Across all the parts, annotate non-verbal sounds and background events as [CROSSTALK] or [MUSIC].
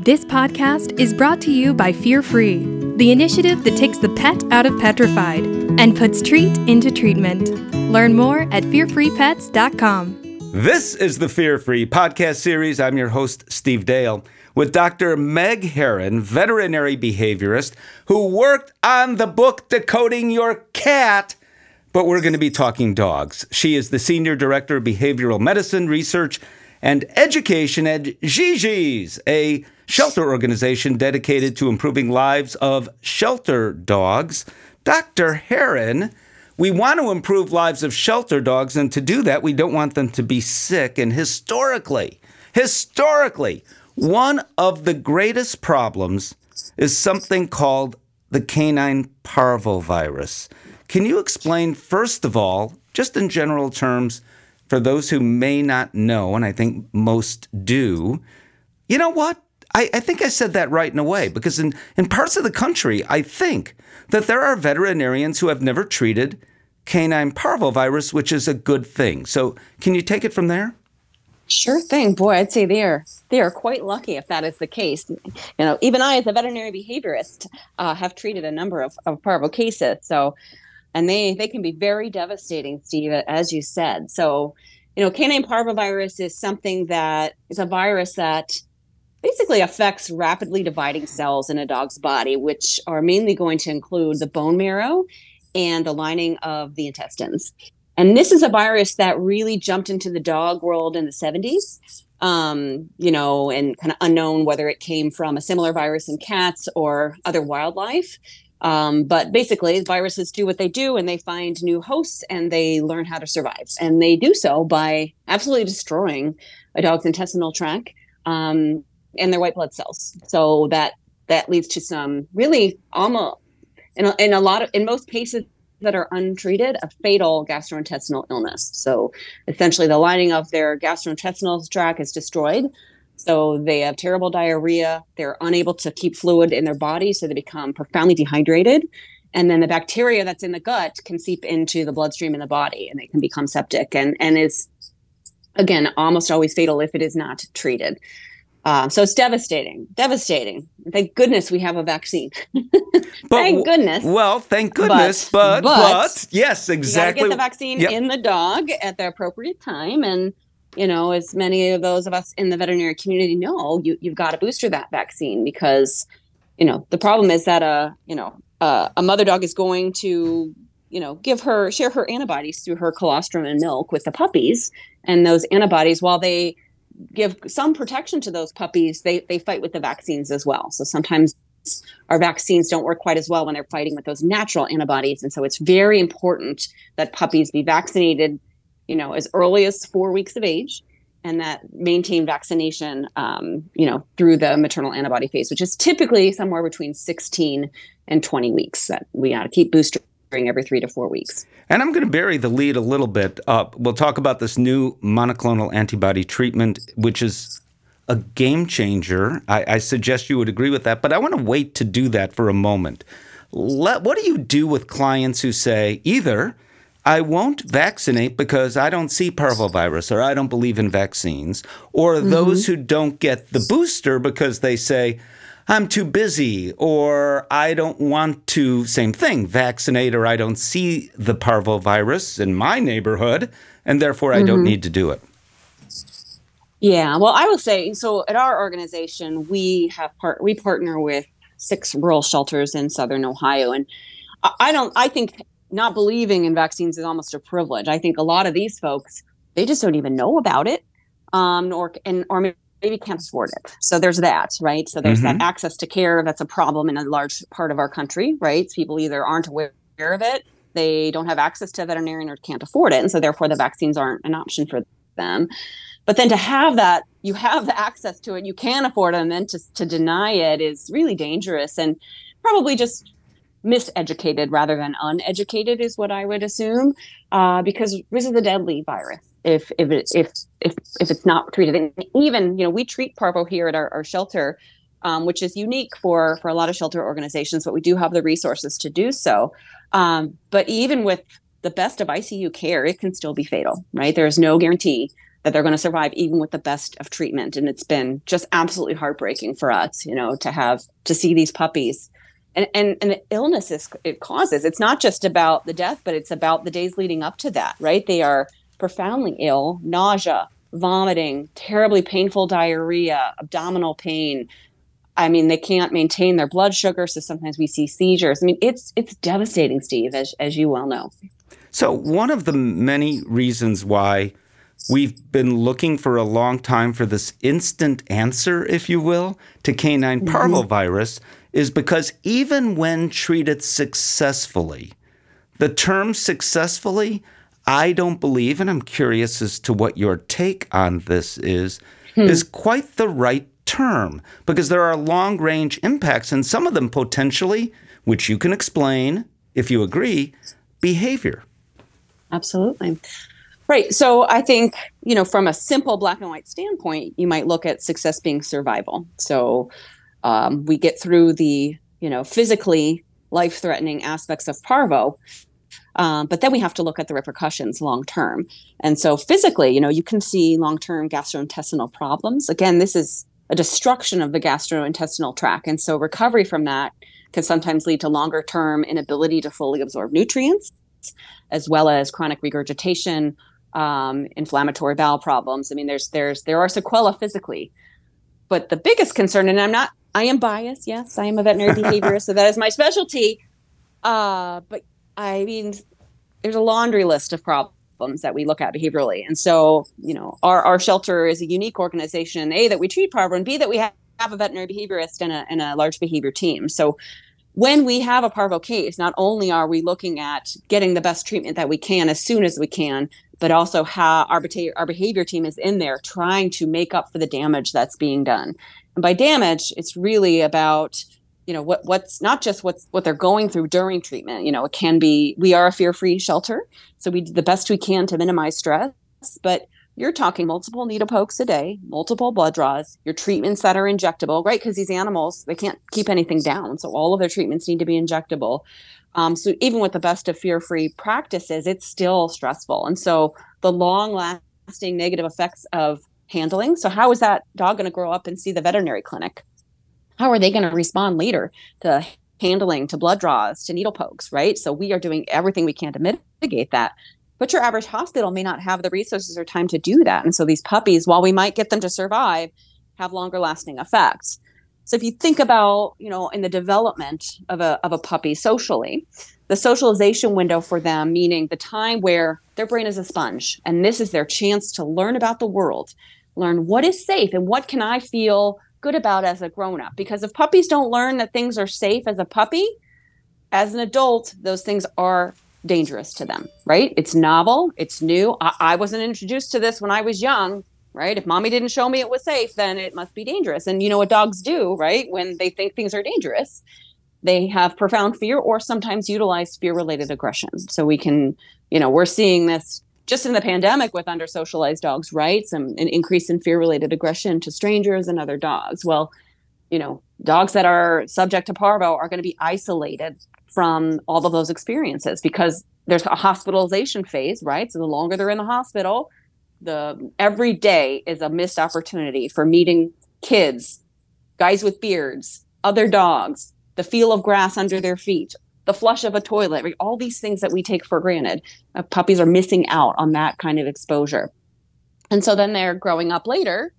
This podcast is brought to you by Fear Free, the initiative that takes the pet out of petrified and puts treat into treatment. Learn more at fearfreepets.com. This is the Fear Free podcast series. I'm your host, Steve Dale, with Dr. Meg Herron, veterinary behaviorist, who worked on the book Decoding Your Cat. But we're going to be talking dogs. She is the Senior Director of Behavioral Medicine Research and Education at Gigi's, a shelter organization dedicated to improving lives of shelter dogs. Dr. Herron, we want to improve lives of shelter dogs, and to do that, we don't want them to be sick. And historically, historically, one of the greatest problems is something called the canine parvovirus. Can you explain, first of all, just in general terms, for those who may not know, and I think most do, you know what? I, I, think I said that right in a way because in, in parts of the country, I think that there are veterinarians who have never treated canine parvovirus, which is a good thing. So, can you take it from there? Sure thing. Boy, I'd say they are they are quite lucky if that is the case. You know, even I, as a veterinary behaviorist, uh, have treated a number of, of parvo cases. So, and they they can be very devastating, Steve, as you said. So, you know, canine parvovirus is something that is a virus that basically affects rapidly dividing cells in a dog's body, which are mainly going to include the bone marrow and the lining of the intestines. And this is a virus that really jumped into the dog world in the 70s, um, you know, and kind of unknown whether it came from a similar virus in cats or other wildlife. Um, but basically, viruses do what they do and they find new hosts and they learn how to survive. And they do so by absolutely destroying a dog's intestinal tract um, and their white blood cells. So that that leads to some really almost in a, in a lot of in most cases that are untreated a fatal gastrointestinal illness. So essentially, the lining of their gastrointestinal tract is destroyed. So they have terrible diarrhea. They're unable to keep fluid in their body, so they become profoundly dehydrated. And then the bacteria that's in the gut can seep into the bloodstream in the body, and they can become septic, and and is again almost always fatal if it is not treated. Um, so it's devastating, devastating. Thank goodness we have a vaccine. [LAUGHS] thank goodness. Well, thank goodness, but but, but, but yes, exactly. get the vaccine yep. in the dog at the appropriate time, and you know, as many of those of us in the veterinary community know, you you've got to booster that vaccine because you know the problem is that a uh, you know uh, a mother dog is going to you know give her share her antibodies through her colostrum and milk with the puppies, and those antibodies while they give some protection to those puppies, they they fight with the vaccines as well. So sometimes our vaccines don't work quite as well when they're fighting with those natural antibodies, and so it's very important that puppies be vaccinated, you know, as early as four weeks of age, and that maintain vaccination, um, you know, through the maternal antibody phase, which is typically somewhere between 16 and 20 weeks. That we got to keep boosting every three to four weeks. And I'm going to bury the lead a little bit. Uh, we'll talk about this new monoclonal antibody treatment, which is a game changer. I, I suggest you would agree with that, but I want to wait to do that for a moment. Let, what do you do with clients who say either I won't vaccinate because I don't see parvovirus or I don't believe in vaccines, or mm-hmm. those who don't get the booster because they say, I'm too busy or I don't want to, same thing, vaccinate or I don't see the parvovirus in my neighborhood and therefore I mm-hmm. don't need to do it. Yeah, well, I will say so at our organization, we have part we partner with six rural shelters in southern Ohio and I don't I think not believing in vaccines is almost a privilege. I think a lot of these folks they just don't even know about it. Um, or and or maybe can't afford it. So there's that, right? So there's mm-hmm. that access to care that's a problem in a large part of our country, right? People either aren't aware of it, they don't have access to a veterinarian or can't afford it. And so therefore the vaccines aren't an option for them. But then to have that, you have the access to it, you can afford it, and then to, to deny it is really dangerous and probably just miseducated rather than uneducated is what I would assume, uh, because this is a deadly virus if if it, if if if it's not treated. And even you know we treat parvo here at our, our shelter, um, which is unique for for a lot of shelter organizations, but we do have the resources to do so. Um, but even with the best of ICU care, it can still be fatal, right? There is no guarantee that they're going to survive even with the best of treatment. And it's been just absolutely heartbreaking for us, you know, to have to see these puppies and and, and the illnesses it causes. It's not just about the death, but it's about the days leading up to that, right? They are profoundly ill, nausea, vomiting, terribly painful diarrhea, abdominal pain. I mean, they can't maintain their blood sugar, so sometimes we see seizures. I mean, it's it's devastating, Steve, as as you well know. So one of the many reasons why we've been looking for a long time for this instant answer, if you will, to canine mm-hmm. parvovirus is because even when treated successfully, the term successfully I don't believe, and I'm curious as to what your take on this is, hmm. is quite the right term because there are long range impacts, and some of them potentially, which you can explain if you agree, behavior. Absolutely. Right. So I think, you know, from a simple black and white standpoint, you might look at success being survival. So um, we get through the, you know, physically life threatening aspects of parvo um, but then we have to look at the repercussions long term. And so physically, you know, you can see long term gastrointestinal problems. Again, this is a destruction of the gastrointestinal tract. And so recovery from that can sometimes lead to longer term inability to fully absorb nutrients, as well as chronic regurgitation, um, inflammatory bowel problems. I mean, there's there's there are sequelae physically, but the biggest concern, and I'm not, I am biased. Yes, I am a veterinary [LAUGHS] behaviorist, so that is my specialty. Uh, but I mean, there's a laundry list of problems that we look at behaviorally. And so, you know, our, our shelter is a unique organization, A, that we treat parvo, and B, that we have, have a veterinary behaviorist and a, and a large behavior team. So when we have a parvo case, not only are we looking at getting the best treatment that we can as soon as we can, but also how our, our behavior team is in there trying to make up for the damage that's being done. And by damage, it's really about you know what what's not just what's what they're going through during treatment you know it can be we are a fear-free shelter so we do the best we can to minimize stress but you're talking multiple needle pokes a day multiple blood draws your treatments that are injectable right because these animals they can't keep anything down so all of their treatments need to be injectable. Um, so even with the best of fear-free practices it's still stressful and so the long lasting negative effects of handling so how is that dog going to grow up and see the veterinary clinic how are they going to respond later to handling, to blood draws, to needle pokes, right? So we are doing everything we can to mitigate that. But your average hospital may not have the resources or time to do that. And so these puppies, while we might get them to survive, have longer lasting effects. So if you think about, you know, in the development of a of a puppy socially, the socialization window for them, meaning the time where their brain is a sponge and this is their chance to learn about the world, learn what is safe and what can I feel good about as a grown up because if puppies don't learn that things are safe as a puppy, as an adult, those things are dangerous to them, right? It's novel, it's new. I, I, wasn't introduced to this when I was young, right? If mommy didn't show me it was safe, then it must be dangerous. And you know what dogs do, right? When they think things are dangerous, they have profound fear or sometimes utilize fear related aggression. So we can, you know, we're seeing this just in the pandemic with under socialized dogs, right? Some an increase in fear related aggression to strangers and other dogs. Well, you know, dogs that are subject to parvo are going to be isolated from all of those experiences because there's a hospitalization phase, right? So the longer they're in the hospital, the every day is a missed opportunity for meeting kids, guys with beards, other dogs, the feel of grass under their feet, the flush of a toilet, right? all these things that we take for granted. Uh, puppies are missing out on that kind of exposure. And so then they're growing up later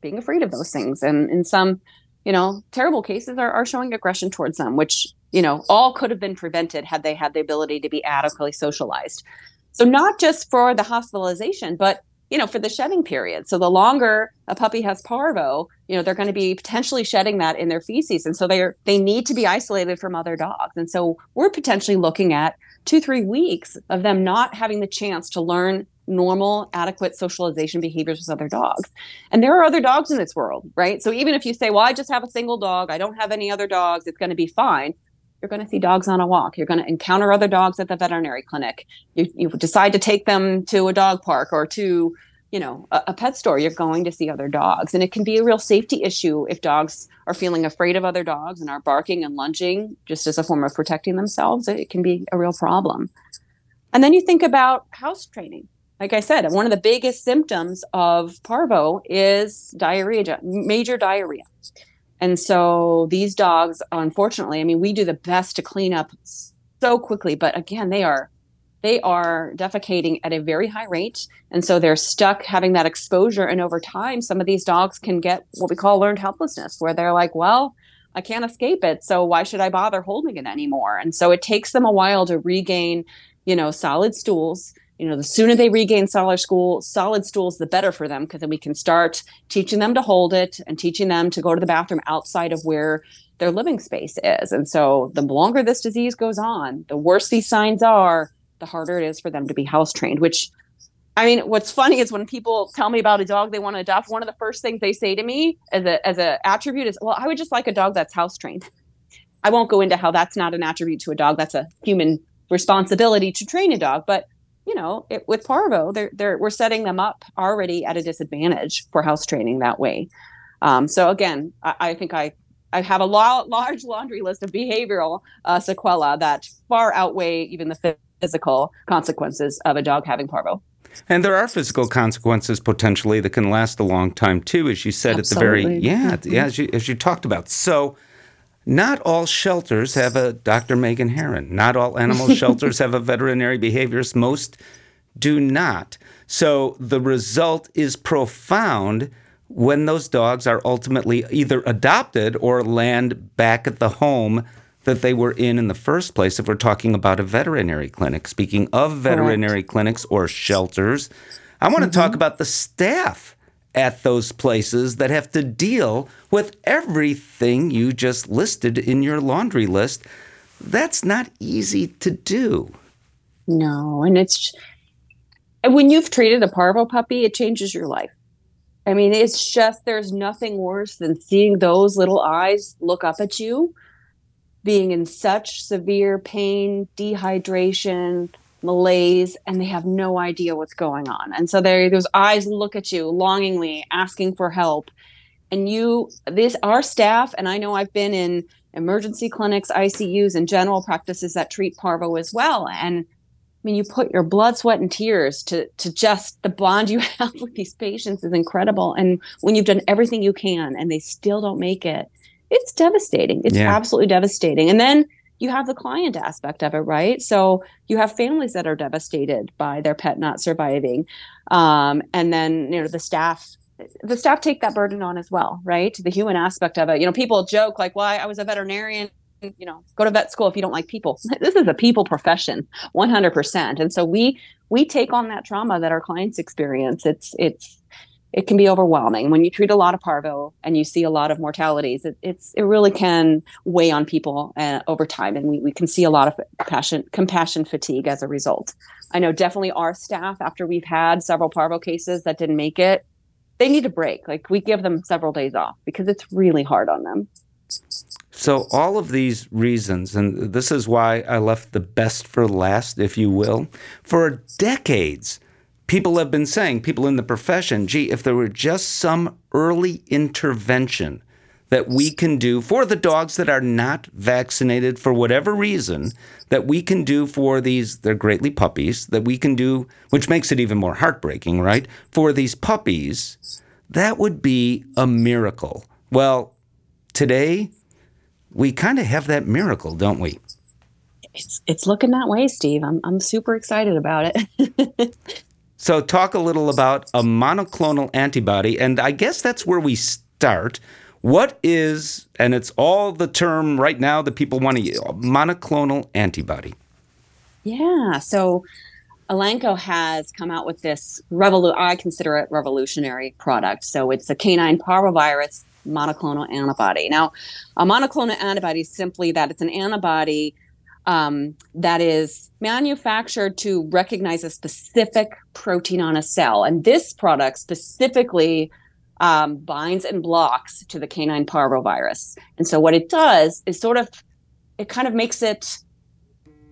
being afraid of those things. And in some, you know, terrible cases are, are showing aggression towards them, which, you know, all could have been prevented had they had the ability to be adequately socialized. So not just for the hospitalization, but you know, for the shedding period. So the longer a puppy has parvo, you know, they're going to be potentially shedding that in their feces. And so they're they need to be isolated from other dogs. And so we're potentially looking at two, three weeks of them not having the chance to learn normal, adequate socialization behaviors with other dogs. And there are other dogs in this world, right? So even if you say, well, I just have a single dog, I don't have any other dogs, it's going to be fine you're going to see dogs on a walk. You're going to encounter other dogs at the veterinary clinic. You, you decide to take them to a dog park or to, you know, a, a, pet store. You're going to see other dogs, and it can be a real safety issue if dogs are feeling afraid of other dogs and are barking and lunging just as a form of protecting themselves. It can be a real problem. And then you think about house training. like I said, one of the biggest symptoms of parvo is diarrhea, major diarrhea. And so these dogs, unfortunately, I mean, we do the best to clean up so quickly, but again, they are they are defecating at a very high rate. And so they're stuck having that exposure. And over time, some of these dogs can get what we call learned helplessness, where they're like, well, I can't escape it. So why should I bother holding it anymore? And so it takes them a while to regain, you know, solid stools you know the sooner they regain solid school solid stools the better for them because then we can start teaching them to hold it and teaching them to go to the bathroom outside of where their living space is. And so the longer this disease goes on the worse these signs are the harder it is for them to be house trained which i mean what's funny is when people tell me about a dog they want to adopt one of the first things they say to me as a as a attribute is well i would just like a dog that's house trained. I won't go into how that's not an attribute to a dog that's a human responsibility to train a dog but you know, it, with parvo, they're, they're, we're setting them up already at a disadvantage for house training that way. Um, so again, I, I, think I I have a large laundry list of behavioral uh, sequela that far outweigh even the physical consequences of a dog having parvo. And there are physical consequences potentially that can last a long time too, as you said Absolutely. at the very yeah yeah as you, as you talked about. So not all shelters have a Dr. Meghan Herron. Not all animal [LAUGHS] shelters have a veterinary behaviorist. Most do not. So the result is profound when those dogs are ultimately either adopted or land back at the home that they were in in the first place if we're talking about a veterinary clinic. Speaking of veterinary Correct. clinics or shelters, I want to mm-hmm. talk about the staff at those places that have to deal with everything you just listed in your laundry list. That's not easy to do. No, and it's when you've treated a parvo puppy, it changes your life. I mean, it's just there's nothing worse than seeing those little eyes look up at you, being in such severe pain, dehydration, malaise and they have no idea what's going on and so they those eyes look at you longingly asking for help and you this our staff and i know i've been in emergency clinics icus and general practices that treat parvo as well and I mean, you put your blood, sweat, and tears to to just the bond you [LAUGHS] have with these patients is incredible. And when you've done everything you can and they still don't make it, it's devastating. It's yeah. absolutely devastating. And then you have the client aspect of it, right? So you have families that are devastated by their pet not surviving. Um, and then, you know, the staff the staff take that burden on as well, right? The human aspect of it. You know, people joke like, "Why well, I was a veterinarian." You know, go to vet school if you don't like people. [LAUGHS] This is a people profession, one hundred percent. And so we we take on that trauma that our clients experience. It's it's it can be overwhelming. When you treat a lot of parvo and you see a lot of mortalities it, it's it really can weigh on people uh, over time and we, we can see a lot of compassion compassion fatigue as a result. I know definitely our staff after we've had several parvo cases that didn't make it they need a break. Like we give them several days off because it's really hard on them. So all of these reasons and this is why i left the best for last if you will for decades people have been saying, people in the profession, gee, if there were just some early intervention that we can do for the dogs that are not vaccinated for whatever reason, that we can do for these, they're greatly puppies, that we can do, which makes it even more heartbreaking, right? For these puppies, that would be a miracle. Well, today, we kind of have that miracle, don't we? It's, it's looking that way, Steve. I'm, I'm super excited about it. [LAUGHS] So, talk a little about a monoclonal antibody, and I guess that's where we start. What is, and it's all the term right now that people want to use, monoclonal antibody? Yeah. So, Elanco has come out with this revolu- I consider it revolutionary product. So it's a canine parvovirus monoclonal antibody. Now, a monoclonal antibody is simply that it's an antibody um, that is manufactured to recognize a specific protein on a cell. And this product specifically um, binds and blocks to the canine parvovirus. And so what it does is sort of, it kind of makes it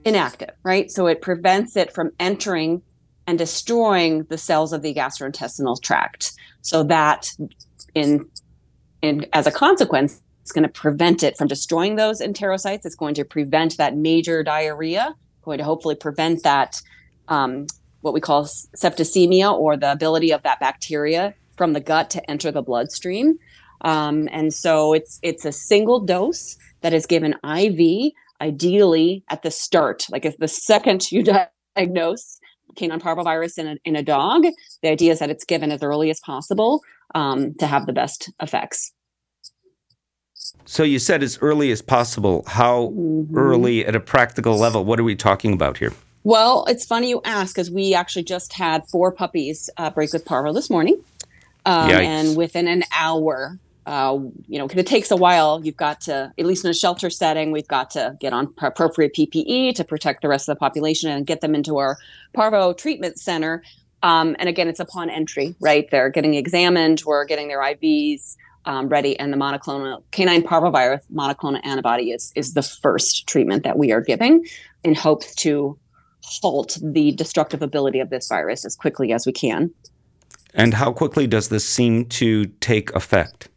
inactive, right? So it prevents it from entering and destroying the cells of the gastrointestinal tract. So that in in as a consequence, it's going to prevent it from destroying those enterocytes. It's going to prevent that major diarrhea, going to hopefully prevent that um, what we call septicemia or the ability of that bacteria from the gut to enter the bloodstream. Um, and so it's it's a single dose that is given IV, ideally at the start, like if the second you [LAUGHS] diagnose canine parvovirus in a, in a dog, the idea is that it's given as early as possible um, to have the best effects. So you said as early as possible. How mm-hmm. early at a practical level? What are we talking about here? Well, it's funny you ask because we actually just had four puppies uh, break with parvo this morning. Um, and within an hour, uh, you know, because it takes a while. You've got to, at least in a shelter setting, we've got to get on appropriate PPE to protect the rest of the population and get them into our parvo treatment center. Um, and again, it's upon entry, right? They're getting examined, we're getting their IVs um, ready, and the monoclonal canine parvovirus monoclonal antibody is is the first treatment that we are giving in hopes to halt the destructive ability of this virus as quickly as we can. And how quickly does this seem to take effect?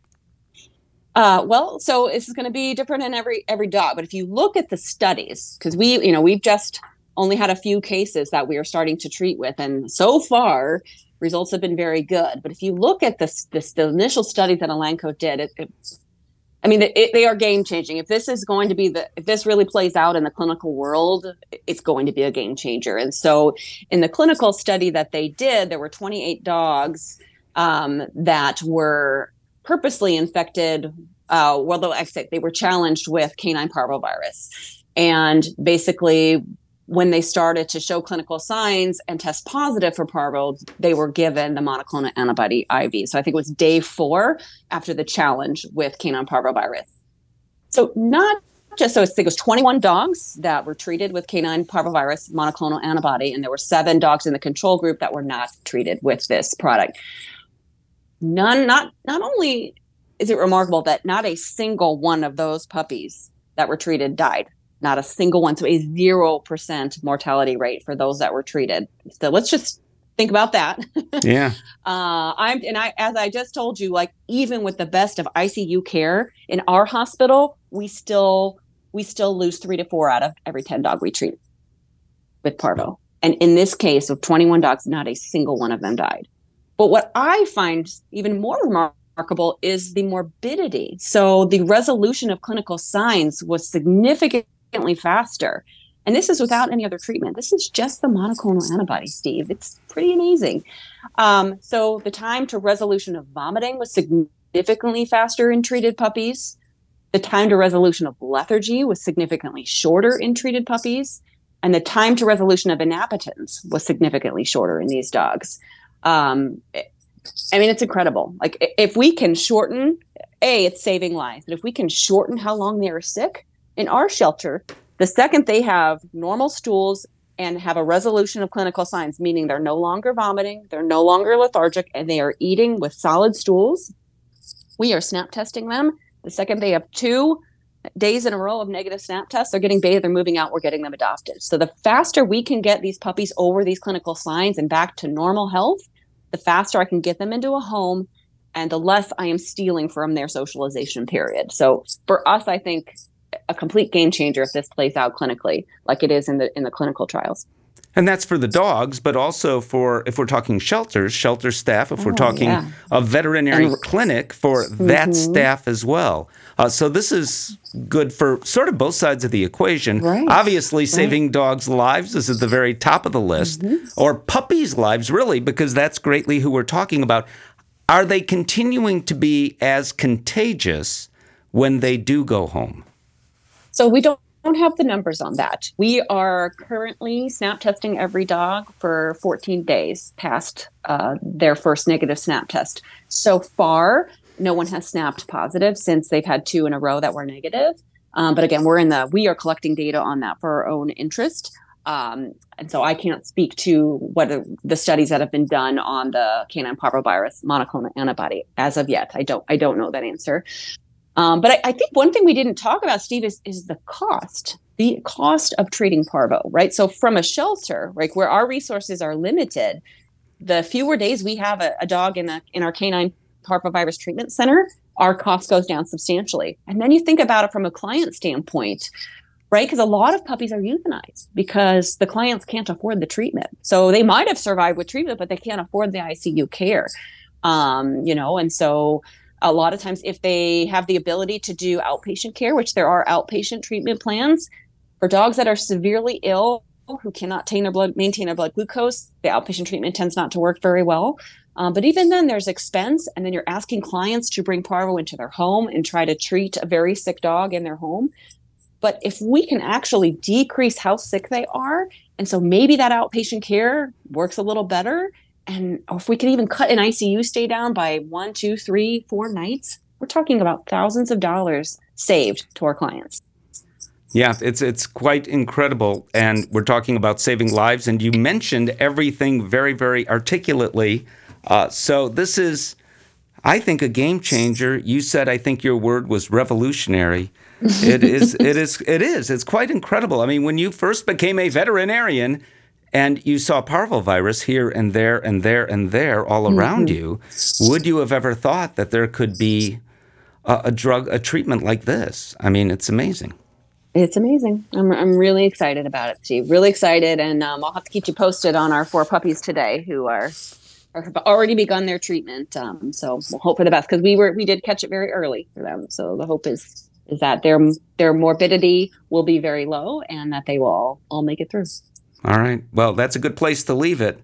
Uh, well, so this is going to be different in every every dog. But if you look at the studies, because we, you know, we've just only had a few cases that we are starting to treat with, and so far results have been very good. But if you look at this, this the initial study that Elanco did, it, it I mean, it, they are game changing. If this is going to be the, if this really plays out in the clinical world, it's going to be a game changer. And so, in the clinical study that they did, there were 28 dogs um, that were purposely infected. Uh, well, I say they were challenged with canine parvovirus, and basically when they started to show clinical signs and test positive for parvo, they were given the monoclonal antibody IV. So I think it was day four after the challenge with canine parvovirus. So not just so I think it was 21 dogs that were treated with canine parvovirus monoclonal antibody, and there were seven dogs in the control group that were not treated with this product. None, not not only is it remarkable that not a single one of those puppies that were treated died not a single one. So a 0% mortality rate for those that were treated. So let's just think about that. [LAUGHS] Yeah. uh, I'm, and I, as I just told you, like even with the best of ICU care in our hospital, we still, we still lose three to four out of every 10 dog we treat with parvo. And in this case of 21 dogs, not a single one of them died. But what I find even more remarkable remarkable is the morbidity. So the resolution of clinical signs was significant significantly faster. And this is without any other treatment. This is just the monoclonal antibody, Steve. It's pretty amazing. Um, so the time to resolution of vomiting was significantly faster in treated puppies. The time to resolution of lethargy was significantly shorter in treated puppies. And the time to resolution of inappetence was significantly shorter in these dogs. Um, I mean, it's incredible. Like, if we can shorten, A, it's saving lives, but if we can shorten how long they are sick, in our shelter, the second they have normal stools and have a resolution of clinical signs, meaning they're no longer vomiting, they're no longer lethargic, and they are eating with solid stools, we are snap testing them. The second they have two days in a row of negative snap tests, they're getting bathed, they're moving out, we're getting them adopted. So the faster we can get these puppies over these clinical signs and back to normal health, the faster I can get them into a home and the less I am stealing from their socialization period. So for us, I think a complete game changer if this plays out clinically like it is in the in the clinical trials. And that's for the dogs, but also for if we're talking shelters, shelter staff, if oh, we're talking yeah. a veterinary and, clinic for mm-hmm. that staff as well. Uh, so this is good for sort of both sides of the equation. Right. Obviously, saving right. dogs' lives is at the very top of the list, mm-hmm. or puppies' lives, really, because that's greatly who we're talking about. Are they continuing to be as contagious when they do go home? So we don't don't have the numbers on that. We are currently snap testing every dog for 14 days past uh, their first negative snap test. So far, no one has snapped positive since they've had two in a row that were negative. Um, but again, we're in the we are collecting data on that for our own interest. Um, and so I can't speak to what the studies that have been done on the canine parvovirus monoclonal antibody as of yet. I don't I don't know that answer. Um, but I, I, think one thing we didn't talk about, Steve, is, is the cost, the cost of treating parvo, right? So from a shelter, right, where our resources are limited, the fewer days we have a, a dog in the in our canine parvovirus treatment center, our cost goes down substantially. And then you think about it from a client standpoint. right? Because a lot of puppies are euthanized because the clients can't afford the treatment. So they might have survived with treatment, but they can't afford the ICU care. Um, you know, and so a lot of times if they have the ability to do outpatient care, which there are outpatient treatment plans for dogs that are severely ill who cannot maintain their blood maintain their blood glucose, the outpatient treatment tends not to work very well. Um, but even then, there's expense, and then you're asking clients to bring parvo into their home and try to treat a very sick dog in their home. But if we can actually decrease how sick they are, and so maybe that outpatient care works a little better, and if we can even cut an ICU stay down by one, two, three, four nights, we're talking about thousands of dollars saved to our clients. Yeah, it's it's quite incredible, and we're talking about saving lives. And you mentioned everything very, very articulately. Uh, so this is, I think, a game changer. You said I think your word was revolutionary it is [LAUGHS] it is it is it's quite incredible. I mean, when you first became a veterinarian and you saw parvovirus here and there and there and there all mm-hmm. around you, would you have ever thought that there could be a, a, drug, a treatment like this? I mean, it's amazing. It's amazing. I'm, I'm really excited about it, Steve. Really excited, and um, I'll have to keep you posted on our four puppies today who are, are have already begun their treatment. Um, so we'll hope for the best because we were we did catch it very early for them. So the hope is is that their their morbidity will be very low and that they will all, all make it through. All right. Well, that's a good place to leave it.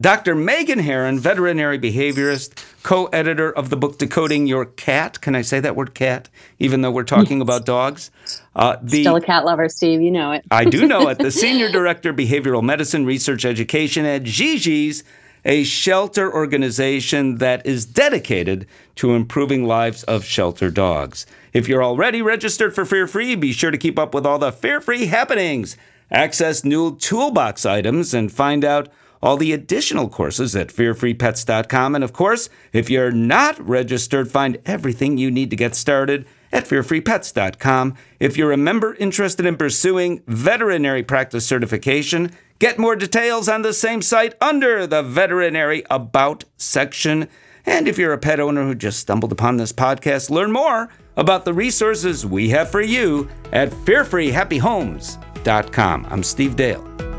Dr. Meghan Herron, veterinary behaviorist, co editor of the book Decoding Your Cat. Can I say that word cat, even though we're talking yes. about dogs? Uh, the, Still a cat lover, Steve. You know it. I do know it. [LAUGHS] The senior director, behavioral medicine, research education at Gigi's a shelter organization that is dedicated to improving lives of shelter dogs. If you're already registered for Fear Free, be sure to keep up with all the Fear Free happenings. Access new toolbox items and find out all the additional courses at fearfreepets.com. And of course, if you're not registered, find everything you need to get started at fearfreepets.com. If you're a member interested in pursuing veterinary practice certification, get more details on the same site under the Veterinary About section. And if you're a pet owner who just stumbled upon this podcast, learn more about the resources we have for you at fearfreehappyhomes.com. I'm Steve Dale.